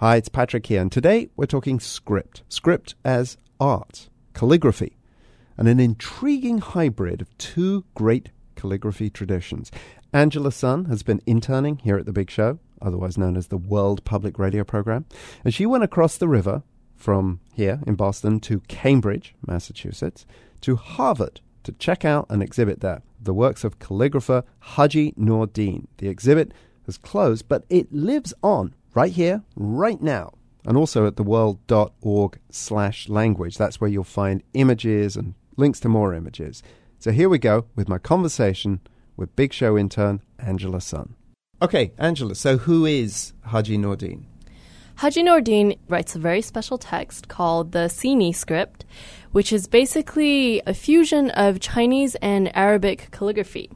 Hi, it's Patrick here, and today we're talking script. Script as art, calligraphy, and an intriguing hybrid of two great calligraphy traditions. Angela Sun has been interning here at The Big Show, otherwise known as the World Public Radio Program, and she went across the river from here in Boston to Cambridge, Massachusetts, to Harvard to check out and exhibit there the works of calligrapher Haji Noor Deen. The exhibit has closed, but it lives on right here, right now, and also at theworld.org slash language. That's where you'll find images and links to more images. So here we go with my conversation with Big Show intern Angela Sun. Okay, Angela, so who is Haji Noor Deen? Haji Noor Deen writes a very special text called the Sini script, which is basically a fusion of Chinese and Arabic calligraphy.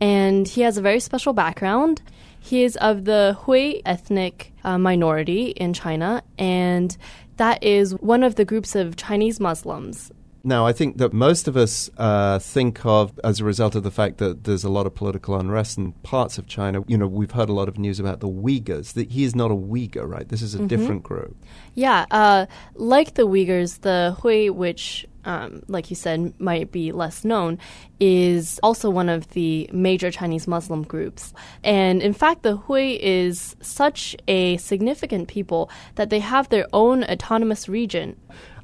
And he has a very special background. He is of the Hui ethnic uh, minority in China, and that is one of the groups of Chinese Muslims now, I think that most of us uh, think of, as a result of the fact that there's a lot of political unrest in parts of China, you know, we've heard a lot of news about the Uyghurs. That he is not a Uyghur, right? This is a mm-hmm. different group. Yeah, uh, like the Uyghurs, the Hui, which um, like you said, might be less known, is also one of the major Chinese Muslim groups. And in fact, the Hui is such a significant people that they have their own autonomous region.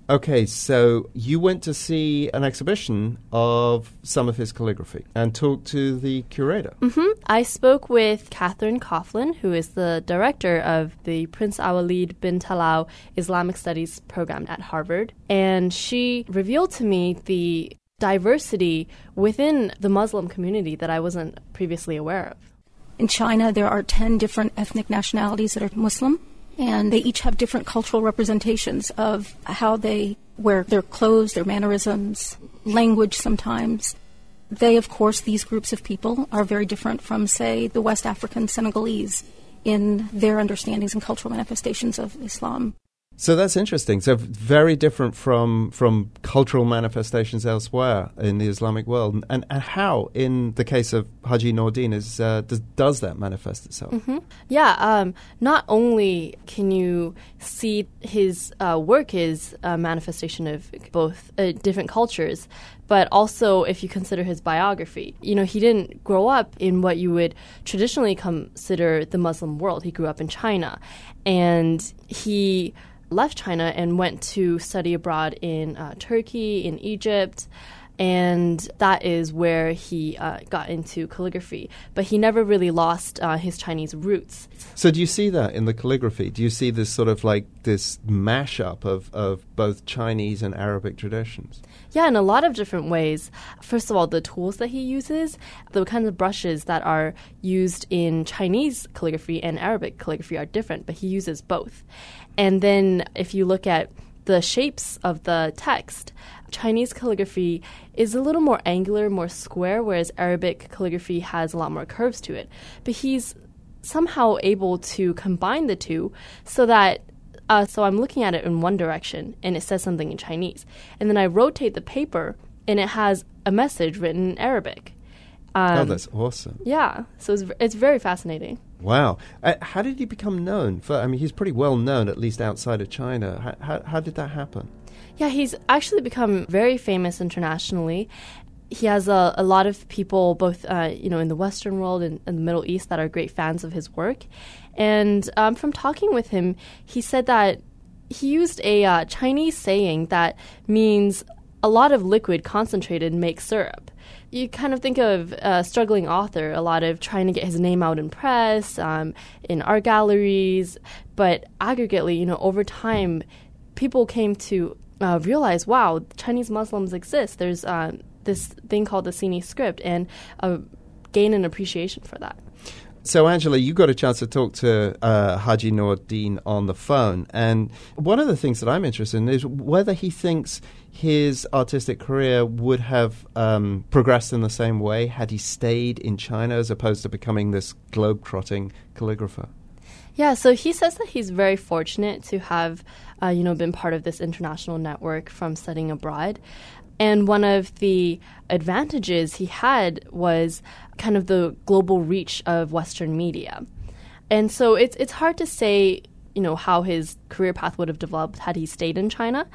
Okay, so you went to see an exhibition of some of his calligraphy and talked to the curator. Mm-hmm. I spoke with Catherine Coughlin, who is the director of the Prince Al-Walid bin Talal Islamic Studies program at Harvard, and she revealed to me the diversity within the Muslim community that I wasn't previously aware of. In China, there are 10 different ethnic nationalities that are Muslim and they each have different cultural representations of how they wear their clothes, their mannerisms, language sometimes. They, of course, these groups of people are very different from, say, the West African Senegalese in their understandings and cultural manifestations of Islam. So that's interesting. So very different from from cultural manifestations elsewhere in the Islamic world. And, and how, in the case of Haji Noor Deen, is uh, does, does that manifest itself? Mm-hmm. Yeah. Um, not only can you see his uh, work is a manifestation of both uh, different cultures, but also if you consider his biography. You know, he didn't grow up in what you would traditionally consider the Muslim world. He grew up in China, and he left China and went to study abroad in uh, Turkey, in Egypt, and that is where he uh, got into calligraphy. But he never really lost uh, his Chinese roots. So, do you see that in the calligraphy? Do you see this sort of like this mashup of, of both Chinese and Arabic traditions? Yeah, in a lot of different ways. First of all, the tools that he uses, the kinds of brushes that are used in Chinese calligraphy and Arabic calligraphy are different, but he uses both. And then if you look at the shapes of the text, Chinese calligraphy is a little more angular, more square, whereas Arabic calligraphy has a lot more curves to it. But he's somehow able to combine the two so that uh, so I'm looking at it in one direction and it says something in Chinese, and then I rotate the paper and it has a message written in Arabic. Oh, um, oh, that's awesome! Yeah, so it's it's very fascinating. Wow. Uh, how did he become known? For I mean, he's pretty well known, at least outside of China. How, how, how did that happen? Yeah, he's actually become very famous internationally. He has a, a lot of people, both uh, you know, in the Western world and, the Middle East, that are great fans of his work. And um, from talking with him, he said that he used a uh, Chinese saying that means a lot of liquid concentrated makes syrup you kind of think of a struggling author, a lot of trying to get his name out in press, um, in art galleries, but aggregately, you know, over time, people came to uh, realize, wow, Chinese Muslims exist. There's uh, this thing called the Sini script, and uh, gain an appreciation for that. So, Angela, you got a chance to talk to uh, Haji Noor Deen on the phone. And one of the things that I'm interested in is whether he thinks his artistic career would have um, progressed in the same way had he stayed in China as opposed to becoming this globe-trotting calligrapher. Yeah, so he says that he's very fortunate to have, uh, you know, been part of this international network from studying abroad. And one of the advantages he had was kind of the global reach of Western media. And so it's it's hard to say you know, how his career path would have developed had he stayed in China.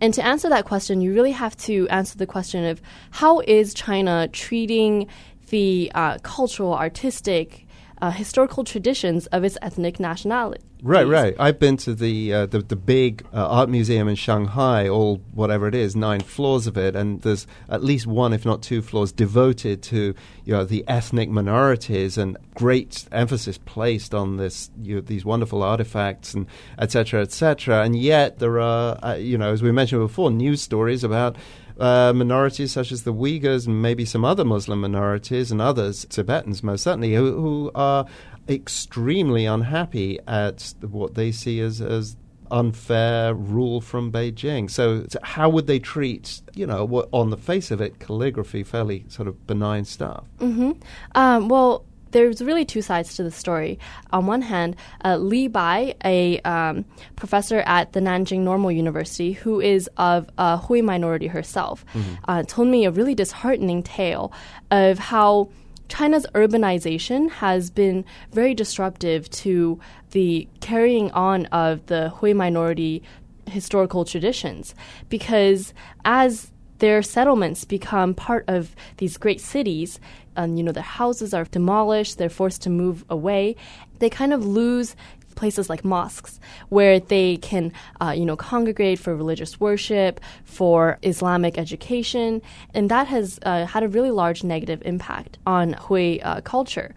And to answer that question, you really have to answer the question of how is China treating the uh, cultural, artistic, uh, historical traditions of its ethnic nationality. Right, right. I've been to the uh, the, the big uh, art museum in Shanghai, all whatever it is, nine floors of it, and there's at least one, if not two, floors devoted to you know the ethnic minorities, and great emphasis placed on this you know, these wonderful artifacts and etc. etc. And yet there are uh, you know as we mentioned before, news stories about uh, minorities such as the Uyghurs and maybe some other Muslim minorities and others, Tibetans most certainly, who, who are extremely unhappy at what they see as, as unfair rule from Beijing. So, how would they treat, you know, what on the face of it, calligraphy, fairly sort of benign stuff? Mm-hmm. Um, well, there's really two sides to the story. On one hand, uh, Li Bai, a um, professor at the Nanjing Normal University, who is of a Hui minority herself, mm-hmm. uh, told me a really disheartening tale of how China's urbanization has been very disruptive to the carrying on of the Hui minority historical traditions because as their settlements become part of these great cities, and you know their houses are demolished, they're forced to move away. They kind of lose places like mosques where they can uh, you know congregate for religious worship for islamic education and that has uh, had a really large negative impact on hui uh, culture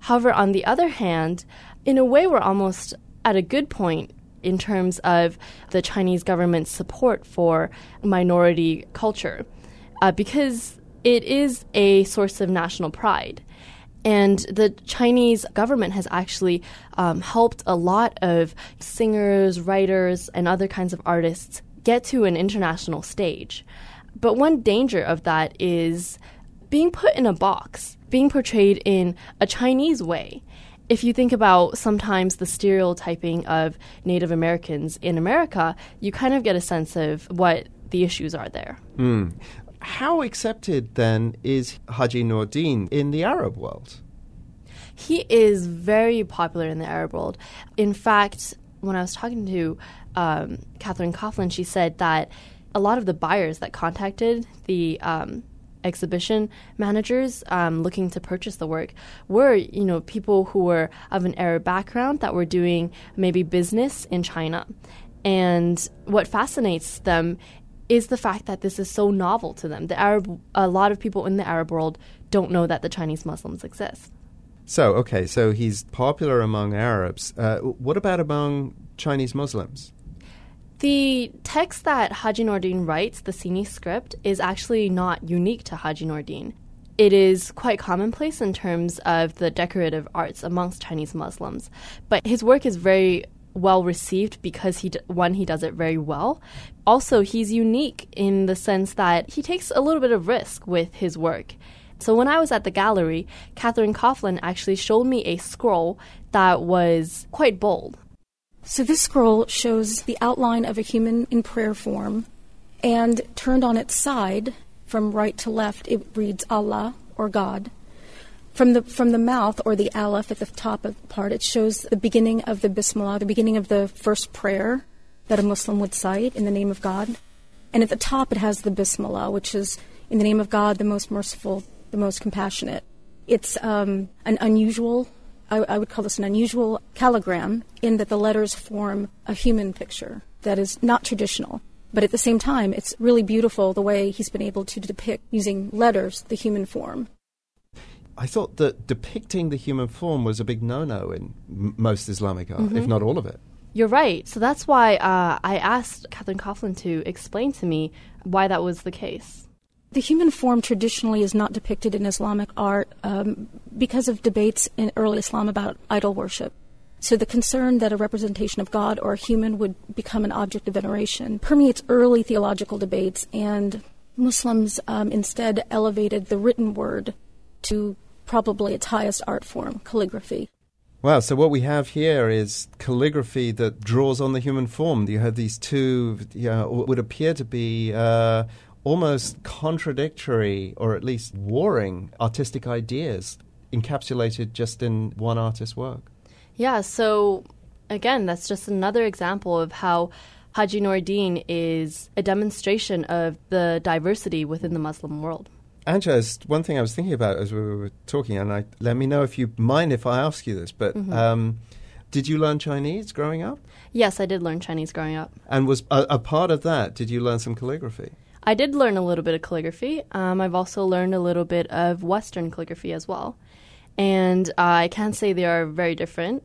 however on the other hand in a way we're almost at a good point in terms of the chinese government's support for minority culture uh, because it is a source of national pride. And the Chinese government has actually um, helped a lot of singers, writers, and other kinds of artists get to an international stage. But one danger of that is being put in a box, being portrayed in a Chinese way. If you think about sometimes the stereotyping of Native Americans in America, you kind of get a sense of what the issues are there. Mm. How accepted then is Haji Noor Deen in the Arab world? He is very popular in the Arab world. In fact, when I was talking to um, Catherine Coughlin, she said that a lot of the buyers that contacted the um, exhibition managers um, looking to purchase the work were, you know, people who were of an Arab background that were doing maybe business in China. And what fascinates them is the fact that this is so novel to them. The Arab, a lot of people in the Arab world don't know that the Chinese Muslims exist. So, okay, so he's popular among Arabs. Uh, what about among Chinese Muslims? The text that Haji Noor Deen writes, the Sini script, is actually not unique to Haji Noor Deen. It is quite commonplace in terms of the decorative arts amongst Chinese Muslims, but his work is very well received because he one he does it very well. Also, he's unique in the sense that he takes a little bit of risk with his work. So when I was at the gallery, Catherine Coughlin actually showed me a scroll that was quite bold. So this scroll shows the outline of a human in prayer form, and turned on its side from right to left, it reads Allah or God. From the from the mouth or the aleph at the top of the part, it shows the beginning of the Bismillah, the beginning of the first prayer that a Muslim would cite in the name of God. And at the top, it has the Bismillah, which is in the name of God, the most merciful, the most compassionate. It's um, an unusual, I, I would call this an unusual calligram in that the letters form a human picture that is not traditional. But at the same time, it's really beautiful the way he's been able to depict using letters the human form. I thought that depicting the human form was a big no-no in m- most Islamic art, mm-hmm. if not all of it. You're right. So that's why uh, I asked Catherine Coughlin to explain to me why that was the case. The human form traditionally is not depicted in Islamic art um, because of debates in early Islam about idol worship. So the concern that a representation of God or a human would become an object of veneration permeates early theological debates, and Muslims um, instead elevated the written word to probably its highest art form, calligraphy. Wow, so what we have here is calligraphy that draws on the human form. You have these two, you know, would appear to be uh, almost contradictory or at least warring artistic ideas encapsulated just in one artist's work. Yeah, so again, that's just another example of how Haji Noureddin is a demonstration of the diversity within the Muslim world. Angela, one thing I was thinking about as we were talking, and I, let me know if you mind if I ask you this, but mm-hmm. um, did you learn Chinese growing up? Yes, I did learn Chinese growing up. And was a, a part of that, did you learn some calligraphy? I did learn a little bit of calligraphy. Um, I've also learned a little bit of Western calligraphy as well. And uh, I can't say they are very different.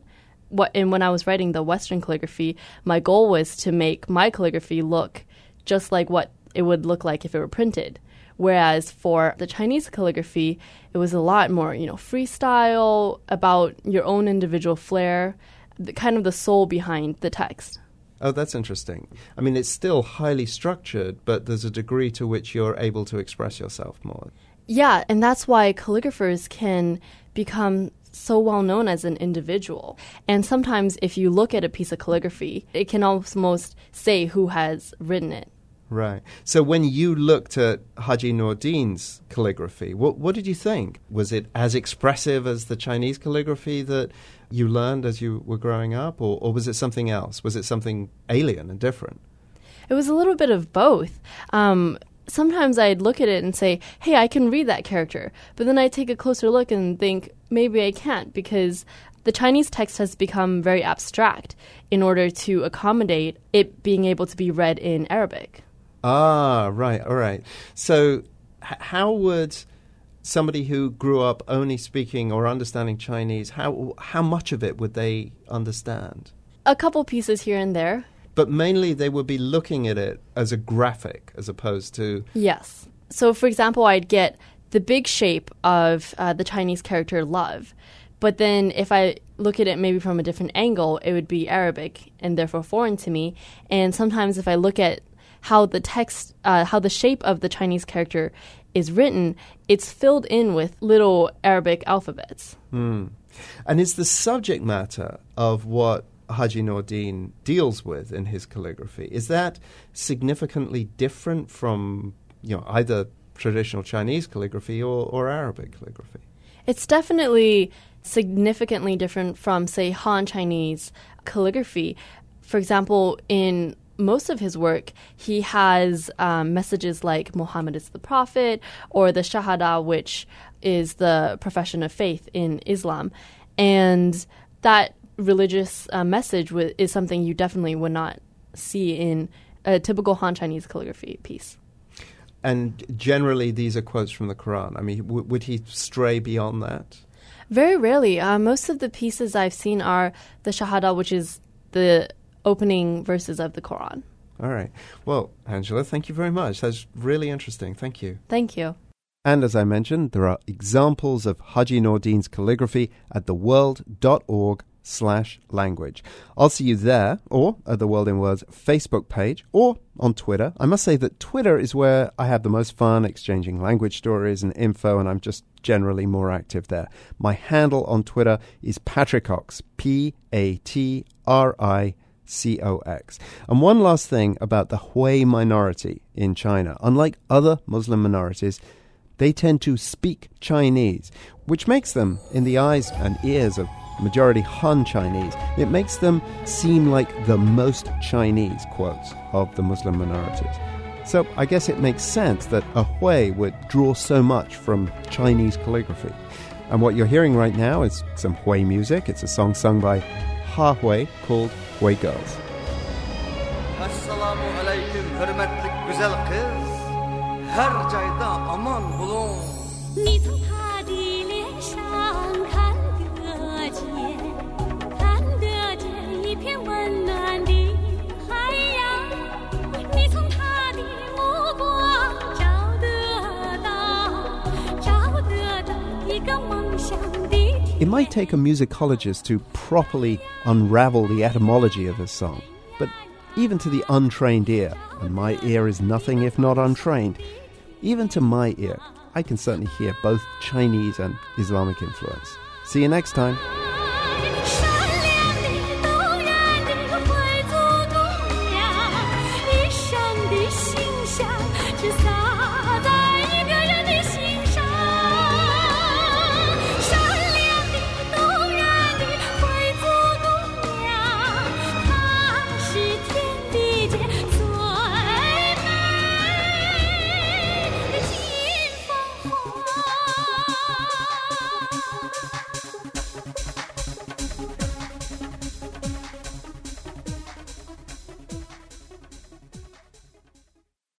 What, and when I was writing the Western calligraphy, my goal was to make my calligraphy look just like what it would look like if it were printed. Whereas for the Chinese calligraphy, it was a lot more, you know, freestyle, about your own individual flair, the, kind of the soul behind the text. Oh, that's interesting. I mean, it's still highly structured, but there's a degree to which you're able to express yourself more. Yeah, and that's why calligraphers can become so well known as an individual. And sometimes, if you look at a piece of calligraphy, it can almost say who has written it. Right. So when you looked at Haji Noureddin's calligraphy, what, what did you think? Was it as expressive as the Chinese calligraphy that you learned as you were growing up, or, or was it something else? Was it something alien and different? It was a little bit of both. Um, sometimes I'd look at it and say, hey, I can read that character. But then I take a closer look and think, maybe I can't because the Chinese text has become very abstract in order to accommodate it being able to be read in Arabic. Ah, right, all right. So, h- how would somebody who grew up only speaking or understanding Chinese, how how much of it would they understand? A couple pieces here and there. But mainly they would be looking at it as a graphic as opposed to Yes. So for example, I'd get the big shape of uh, the Chinese character love. But then if I look at it maybe from a different angle, it would be Arabic and therefore foreign to me. And sometimes if I look at how the text, uh, how the shape of the Chinese character is written, it's filled in with little Arabic alphabets. Mm. And is the subject matter of what Haji Noureddin deals with in his calligraphy is that significantly different from you know either traditional Chinese calligraphy or, or Arabic calligraphy? It's definitely significantly different from, say, Han Chinese calligraphy. For example, in most of his work, he has um, messages like Muhammad is the prophet or the Shahada, which is the profession of faith in Islam. And that religious uh, message w- is something you definitely would not see in a typical Han Chinese calligraphy piece. And generally, these are quotes from the Quran. I mean, w- would he stray beyond that? Very rarely. Uh, most of the pieces I've seen are the Shahada, which is the opening verses of the Quran. All right. Well, Angela, thank you very much. That's really interesting. Thank you. Thank you. And as I mentioned, there are examples of Haji Noureddin's calligraphy at theworld.org slash language. I'll see you there or at the World in Words Facebook page or on Twitter. I must say that Twitter is where I have the most fun exchanging language stories and info, and I'm just generally more active there. My handle on Twitter is Patricox, P A T R I C O X. And one last thing about the Hui minority in China. Unlike other Muslim minorities, they tend to speak Chinese, which makes them, in the eyes and ears of majority Han Chinese, it makes them seem like the most Chinese, quotes, of the Muslim minorities. So I guess it makes sense that a Hui would draw so much from Chinese calligraphy. And what you're hearing right now is some Hui music. It's a song sung by Ha Hui called Hui Girls. Assalamu alaikum hürmetli güzel kız. Her cayda aman bulun. It might take a musicologist to properly unravel the etymology of a song, but even to the untrained ear, and my ear is nothing if not untrained, even to my ear, I can certainly hear both Chinese and Islamic influence. See you next time.